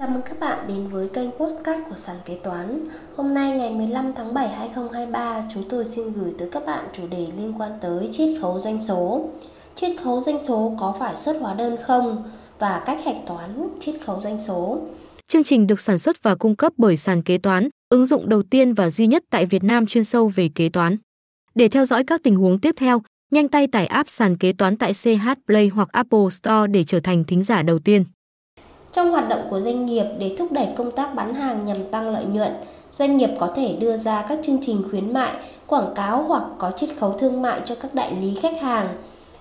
Chào mừng các bạn đến với kênh Postcard của Sàn Kế Toán. Hôm nay ngày 15 tháng 7 2023, chúng tôi xin gửi tới các bạn chủ đề liên quan tới chiết khấu doanh số. Chiết khấu doanh số có phải xuất hóa đơn không? Và cách hạch toán chiết khấu doanh số. Chương trình được sản xuất và cung cấp bởi Sàn Kế Toán, ứng dụng đầu tiên và duy nhất tại Việt Nam chuyên sâu về kế toán. Để theo dõi các tình huống tiếp theo, nhanh tay tải app Sàn Kế Toán tại CH Play hoặc Apple Store để trở thành thính giả đầu tiên. Trong hoạt động của doanh nghiệp để thúc đẩy công tác bán hàng nhằm tăng lợi nhuận, doanh nghiệp có thể đưa ra các chương trình khuyến mại, quảng cáo hoặc có chiết khấu thương mại cho các đại lý khách hàng.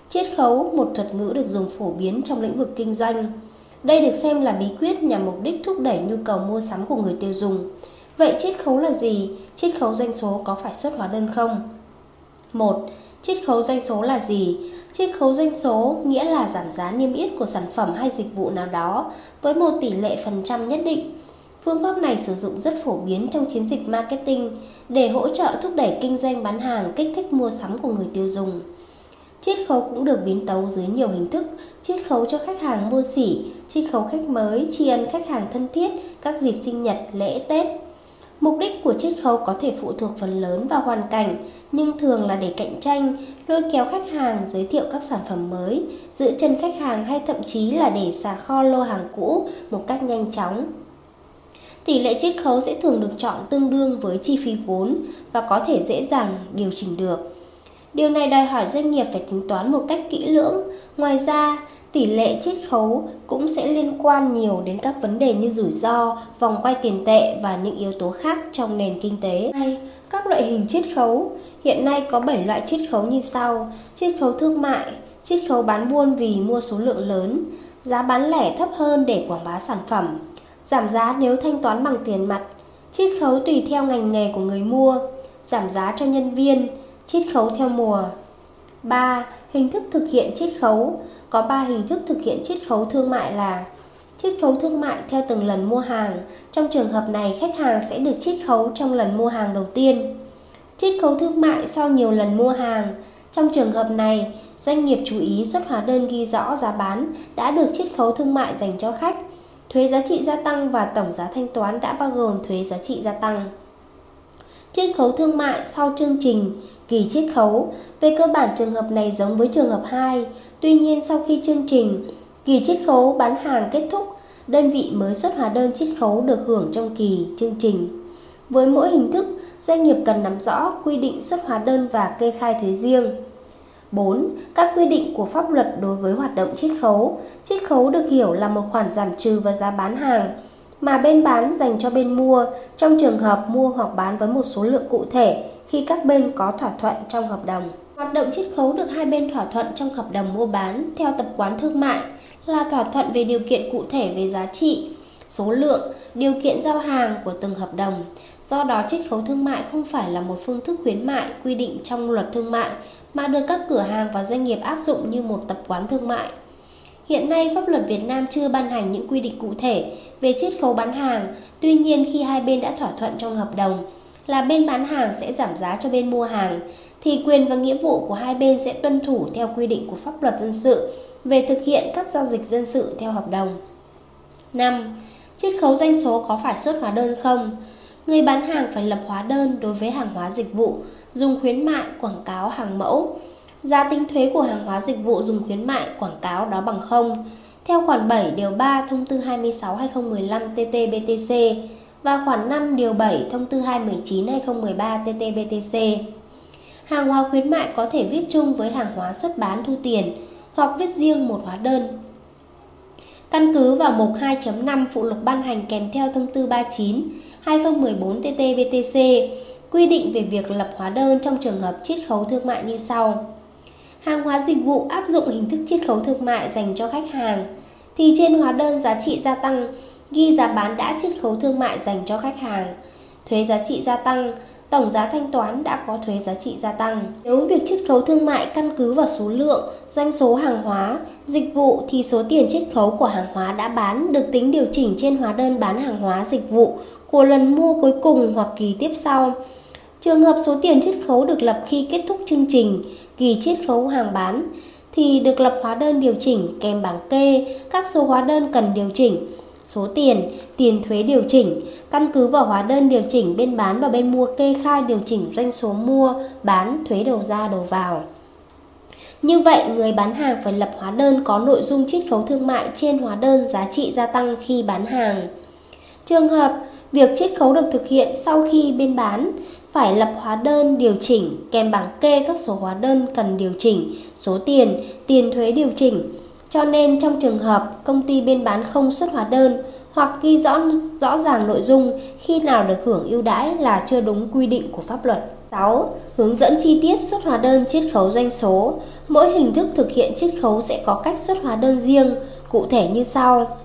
Chiết khấu, một thuật ngữ được dùng phổ biến trong lĩnh vực kinh doanh. Đây được xem là bí quyết nhằm mục đích thúc đẩy nhu cầu mua sắm của người tiêu dùng. Vậy chiết khấu là gì? Chiết khấu doanh số có phải xuất hóa đơn không? 1. Chiết khấu doanh số là gì? Chiết khấu doanh số nghĩa là giảm giá niêm yết của sản phẩm hay dịch vụ nào đó với một tỷ lệ phần trăm nhất định. Phương pháp này sử dụng rất phổ biến trong chiến dịch marketing để hỗ trợ thúc đẩy kinh doanh bán hàng kích thích mua sắm của người tiêu dùng. Chiết khấu cũng được biến tấu dưới nhiều hình thức, chiết khấu cho khách hàng mua sỉ, chiết khấu khách mới, tri ân khách hàng thân thiết, các dịp sinh nhật, lễ Tết. Mục đích của chiết khấu có thể phụ thuộc phần lớn vào hoàn cảnh, nhưng thường là để cạnh tranh, lôi kéo khách hàng giới thiệu các sản phẩm mới, giữ chân khách hàng hay thậm chí là để xả kho lô hàng cũ một cách nhanh chóng. Tỷ lệ chiết khấu sẽ thường được chọn tương đương với chi phí vốn và có thể dễ dàng điều chỉnh được. Điều này đòi hỏi doanh nghiệp phải tính toán một cách kỹ lưỡng. Ngoài ra, tỷ lệ chiết khấu cũng sẽ liên quan nhiều đến các vấn đề như rủi ro, vòng quay tiền tệ và những yếu tố khác trong nền kinh tế. Hay các loại hình chiết khấu Hiện nay có 7 loại chiết khấu như sau: chiết khấu thương mại, chiết khấu bán buôn vì mua số lượng lớn, giá bán lẻ thấp hơn để quảng bá sản phẩm, giảm giá nếu thanh toán bằng tiền mặt, chiết khấu tùy theo ngành nghề của người mua, giảm giá cho nhân viên, chiết khấu theo mùa. 3. Hình thức thực hiện chiết khấu có 3 hình thức thực hiện chiết khấu thương mại là Chiết khấu thương mại theo từng lần mua hàng. Trong trường hợp này khách hàng sẽ được chiết khấu trong lần mua hàng đầu tiên. Chiết khấu thương mại sau nhiều lần mua hàng. Trong trường hợp này, doanh nghiệp chú ý xuất hóa đơn ghi rõ giá bán đã được chiết khấu thương mại dành cho khách. Thuế giá trị gia tăng và tổng giá thanh toán đã bao gồm thuế giá trị gia tăng. Chiết khấu thương mại sau chương trình, kỳ chiết khấu. Về cơ bản trường hợp này giống với trường hợp 2. Tuy nhiên sau khi chương trình, kỳ chiết khấu bán hàng kết thúc, đơn vị mới xuất hóa đơn chiết khấu được hưởng trong kỳ chương trình. Với mỗi hình thức, doanh nghiệp cần nắm rõ quy định xuất hóa đơn và kê khai thuế riêng. 4. Các quy định của pháp luật đối với hoạt động chiết khấu. Chiết khấu được hiểu là một khoản giảm trừ vào giá bán hàng mà bên bán dành cho bên mua trong trường hợp mua hoặc bán với một số lượng cụ thể khi các bên có thỏa thuận trong hợp đồng. Hoạt động chiết khấu được hai bên thỏa thuận trong hợp đồng mua bán theo tập quán thương mại là thỏa thuận về điều kiện cụ thể về giá trị, số lượng, điều kiện giao hàng của từng hợp đồng. Do đó chiết khấu thương mại không phải là một phương thức khuyến mại quy định trong luật thương mại mà được các cửa hàng và doanh nghiệp áp dụng như một tập quán thương mại. Hiện nay pháp luật Việt Nam chưa ban hành những quy định cụ thể về chiết khấu bán hàng, tuy nhiên khi hai bên đã thỏa thuận trong hợp đồng là bên bán hàng sẽ giảm giá cho bên mua hàng thì quyền và nghĩa vụ của hai bên sẽ tuân thủ theo quy định của pháp luật dân sự về thực hiện các giao dịch dân sự theo hợp đồng. 5. Chiết khấu doanh số có phải xuất hóa đơn không? Người bán hàng phải lập hóa đơn đối với hàng hóa dịch vụ, dùng khuyến mại, quảng cáo hàng mẫu. Giá tính thuế của hàng hóa dịch vụ dùng khuyến mại, quảng cáo đó bằng không. Theo khoản 7 điều 3 thông tư 26/2015 TT-BTC và khoản 5 điều 7 thông tư 219/2013 TT-BTC. Hàng hóa khuyến mại có thể viết chung với hàng hóa xuất bán thu tiền hoặc viết riêng một hóa đơn. Căn cứ vào mục 2.5 phụ lục ban hành kèm theo thông tư 39 2014 TT-BTC quy định về việc lập hóa đơn trong trường hợp chiết khấu thương mại như sau. Hàng hóa dịch vụ áp dụng hình thức chiết khấu thương mại dành cho khách hàng thì trên hóa đơn giá trị gia tăng ghi giá bán đã chiết khấu thương mại dành cho khách hàng. Thuế giá trị gia tăng, tổng giá thanh toán đã có thuế giá trị gia tăng. Nếu việc chiết khấu thương mại căn cứ vào số lượng, doanh số hàng hóa, dịch vụ thì số tiền chiết khấu của hàng hóa đã bán được tính điều chỉnh trên hóa đơn bán hàng hóa dịch vụ của lần mua cuối cùng hoặc kỳ tiếp sau. Trường hợp số tiền chiết khấu được lập khi kết thúc chương trình, ghi chiết khấu hàng bán thì được lập hóa đơn điều chỉnh kèm bảng kê các số hóa đơn cần điều chỉnh Số tiền, tiền thuế điều chỉnh, căn cứ vào hóa đơn điều chỉnh bên bán và bên mua kê khai điều chỉnh doanh số mua, bán, thuế đầu ra đầu vào. Như vậy, người bán hàng phải lập hóa đơn có nội dung chiết khấu thương mại trên hóa đơn giá trị gia tăng khi bán hàng. Trường hợp việc chiết khấu được thực hiện sau khi bên bán phải lập hóa đơn điều chỉnh kèm bảng kê các số hóa đơn cần điều chỉnh, số tiền, tiền thuế điều chỉnh. Cho nên trong trường hợp công ty bên bán không xuất hóa đơn hoặc ghi rõ rõ ràng nội dung khi nào được hưởng ưu đãi là chưa đúng quy định của pháp luật. 6. Hướng dẫn chi tiết xuất hóa đơn chiết khấu doanh số. Mỗi hình thức thực hiện chiết khấu sẽ có cách xuất hóa đơn riêng, cụ thể như sau.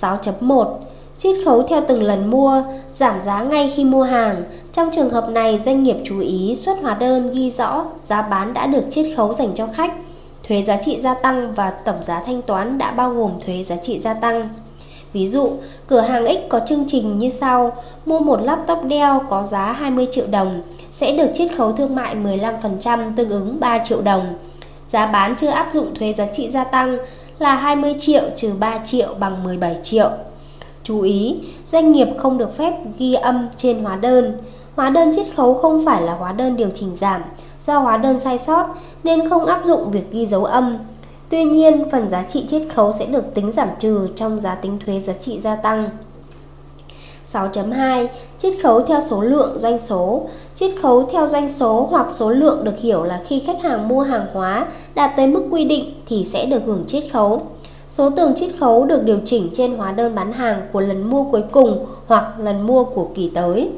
6.1 Chiết khấu theo từng lần mua, giảm giá ngay khi mua hàng. Trong trường hợp này, doanh nghiệp chú ý xuất hóa đơn ghi rõ giá bán đã được chiết khấu dành cho khách. Thuế giá trị gia tăng và tổng giá thanh toán đã bao gồm thuế giá trị gia tăng. Ví dụ, cửa hàng X có chương trình như sau: mua một laptop Dell có giá 20 triệu đồng sẽ được chiết khấu thương mại 15% tương ứng 3 triệu đồng. Giá bán chưa áp dụng thuế giá trị gia tăng là 20 triệu trừ 3 triệu bằng 17 triệu. Chú ý, doanh nghiệp không được phép ghi âm trên hóa đơn. Hóa đơn chiết khấu không phải là hóa đơn điều chỉnh giảm, do hóa đơn sai sót nên không áp dụng việc ghi dấu âm. Tuy nhiên, phần giá trị chiết khấu sẽ được tính giảm trừ trong giá tính thuế giá trị gia tăng. 6.2 Chiết khấu theo số lượng doanh số Chiết khấu theo doanh số hoặc số lượng được hiểu là khi khách hàng mua hàng hóa đạt tới mức quy định thì sẽ được hưởng chiết khấu. Số tường chiết khấu được điều chỉnh trên hóa đơn bán hàng của lần mua cuối cùng hoặc lần mua của kỳ tới.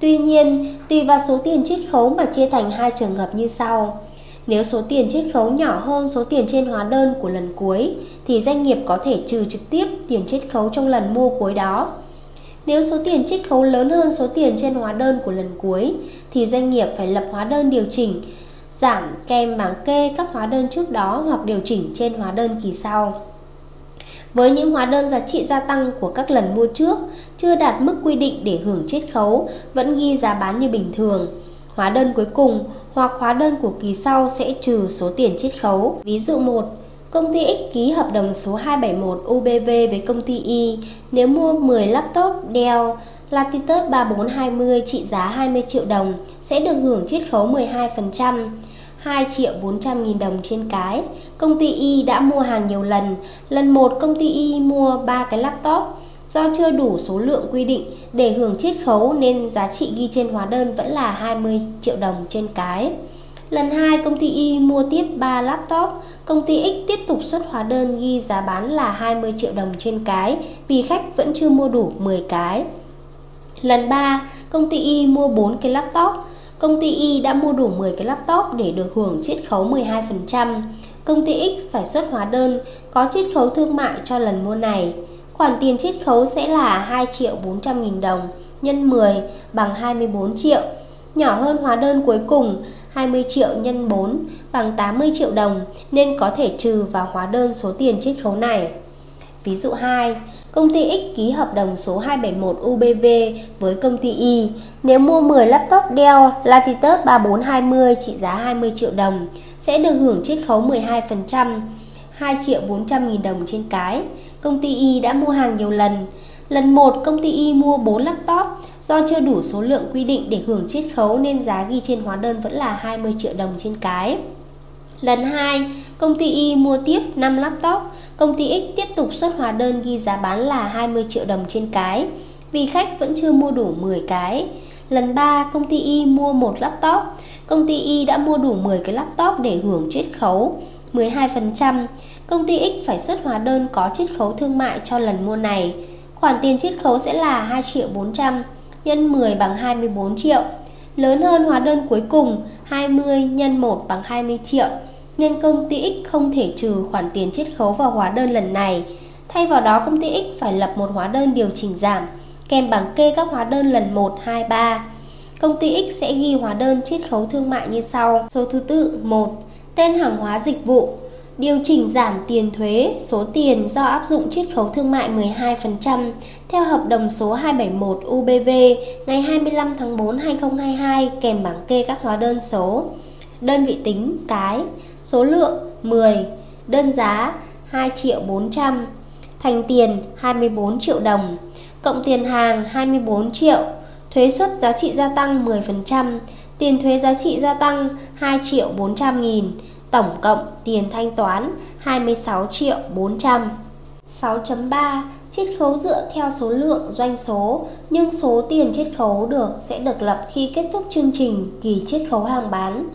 Tuy nhiên, tùy vào số tiền chiết khấu mà chia thành hai trường hợp như sau. Nếu số tiền chiết khấu nhỏ hơn số tiền trên hóa đơn của lần cuối thì doanh nghiệp có thể trừ trực tiếp tiền chiết khấu trong lần mua cuối đó. Nếu số tiền chiết khấu lớn hơn số tiền trên hóa đơn của lần cuối thì doanh nghiệp phải lập hóa đơn điều chỉnh giảm kèm bảng kê các hóa đơn trước đó hoặc điều chỉnh trên hóa đơn kỳ sau. Với những hóa đơn giá trị gia tăng của các lần mua trước chưa đạt mức quy định để hưởng chiết khấu, vẫn ghi giá bán như bình thường. Hóa đơn cuối cùng hoặc hóa đơn của kỳ sau sẽ trừ số tiền chiết khấu. Ví dụ 1, công ty X ký hợp đồng số 271 UBV với công ty Y nếu mua 10 laptop Dell Latitude 3420 trị giá 20 triệu đồng sẽ được hưởng chiết khấu 12%. 2 triệu 400 nghìn đồng trên cái. Công ty Y đã mua hàng nhiều lần. Lần 1 công ty Y mua 3 cái laptop. Do chưa đủ số lượng quy định để hưởng chiết khấu nên giá trị ghi trên hóa đơn vẫn là 20 triệu đồng trên cái. Lần 2 công ty Y mua tiếp 3 laptop, công ty X tiếp tục xuất hóa đơn ghi giá bán là 20 triệu đồng trên cái vì khách vẫn chưa mua đủ 10 cái. Lần 3, công ty Y mua 4 cái laptop, Công ty Y đã mua đủ 10 cái laptop để được hưởng chiết khấu 12%. Công ty X phải xuất hóa đơn có chiết khấu thương mại cho lần mua này. Khoản tiền chiết khấu sẽ là 2 triệu 400 nghìn đồng nhân 10 bằng 24 triệu. Nhỏ hơn hóa đơn cuối cùng 20 triệu nhân 4 bằng 80 triệu đồng nên có thể trừ vào hóa đơn số tiền chiết khấu này. Ví dụ 2, công ty X ký hợp đồng số 271 UBV với công ty Y. Nếu mua 10 laptop Dell Latitude 3420 trị giá 20 triệu đồng, sẽ được hưởng chiết khấu 12%, 2 triệu 400 nghìn đồng trên cái. Công ty Y đã mua hàng nhiều lần. Lần 1, công ty Y mua 4 laptop. Do chưa đủ số lượng quy định để hưởng chiết khấu nên giá ghi trên hóa đơn vẫn là 20 triệu đồng trên cái. Lần 2, công ty Y mua tiếp 5 laptop, công ty X tiếp tục xuất hóa đơn ghi giá bán là 20 triệu đồng trên cái, vì khách vẫn chưa mua đủ 10 cái. Lần 3, công ty Y mua một laptop, công ty Y đã mua đủ 10 cái laptop để hưởng chiết khấu 12%, công ty X phải xuất hóa đơn có chiết khấu thương mại cho lần mua này. Khoản tiền chiết khấu sẽ là 2 triệu 400 nhân 10 bằng 24 triệu, lớn hơn hóa đơn cuối cùng 20 nhân 1 bằng 20 triệu nên công ty X không thể trừ khoản tiền chiết khấu vào hóa đơn lần này. Thay vào đó công ty X phải lập một hóa đơn điều chỉnh giảm kèm bảng kê các hóa đơn lần 1, 2, 3. Công ty X sẽ ghi hóa đơn chiết khấu thương mại như sau. Số thứ tự 1. Tên hàng hóa dịch vụ Điều chỉnh giảm tiền thuế, số tiền do áp dụng chiết khấu thương mại 12% theo hợp đồng số 271 UBV ngày 25 tháng 4 2022 kèm bảng kê các hóa đơn số. Đơn vị tính cái, số lượng 10, đơn giá 2 triệu 400, thành tiền 24 triệu đồng, cộng tiền hàng 24 triệu, thuế suất giá trị gia tăng 10%, tiền thuế giá trị gia tăng 2 triệu 400 nghìn, tổng cộng tiền thanh toán 26 triệu 400. 6.3 Chiết khấu dựa theo số lượng doanh số, nhưng số tiền chiết khấu được sẽ được lập khi kết thúc chương trình kỳ chiết khấu hàng bán.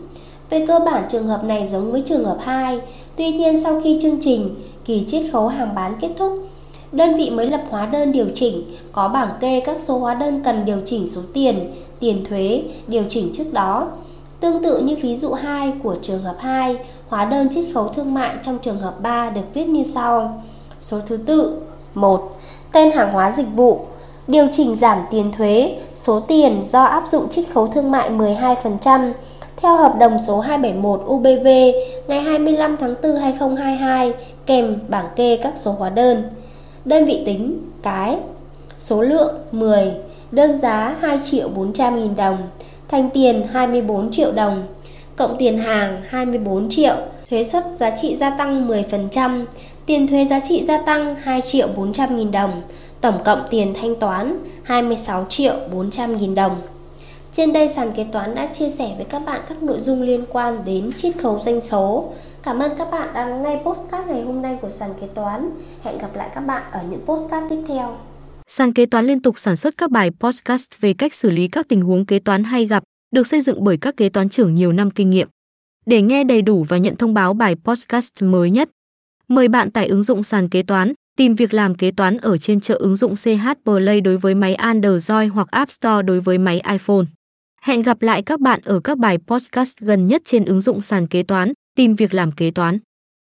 Về cơ bản trường hợp này giống với trường hợp 2, tuy nhiên sau khi chương trình kỳ chiết khấu hàng bán kết thúc, đơn vị mới lập hóa đơn điều chỉnh, có bảng kê các số hóa đơn cần điều chỉnh số tiền, tiền thuế điều chỉnh trước đó. Tương tự như ví dụ 2 của trường hợp 2, hóa đơn chiết khấu thương mại trong trường hợp 3 được viết như sau. Số thứ tự 1. Tên hàng hóa dịch vụ Điều chỉnh giảm tiền thuế, số tiền do áp dụng chiết khấu thương mại 12% theo hợp đồng số 271 UBV ngày 25 tháng 4 2022 kèm bảng kê các số hóa đơn. Đơn vị tính, cái, Số lượng 10 Đơn giá 2 triệu 400 nghìn đồng, Thành tiền 24 triệu đồng, Cộng tiền hàng 24 triệu, Thuế suất giá trị gia tăng 10% Tiền thuế giá trị gia tăng 2 triệu 400 nghìn đồng, Tổng cộng tiền thanh toán 26 triệu 400 nghìn đồng trên đây sàn kế toán đã chia sẻ với các bạn các nội dung liên quan đến chiết khấu doanh số. Cảm ơn các bạn đã lắng nghe postcard ngày hôm nay của sàn kế toán. Hẹn gặp lại các bạn ở những postcard tiếp theo. Sàn kế toán liên tục sản xuất các bài podcast về cách xử lý các tình huống kế toán hay gặp, được xây dựng bởi các kế toán trưởng nhiều năm kinh nghiệm. Để nghe đầy đủ và nhận thông báo bài podcast mới nhất, mời bạn tải ứng dụng sàn kế toán, tìm việc làm kế toán ở trên chợ ứng dụng CH Play đối với máy Android hoặc App Store đối với máy iPhone. Hẹn gặp lại các bạn ở các bài podcast gần nhất trên ứng dụng sàn kế toán, tìm việc làm kế toán.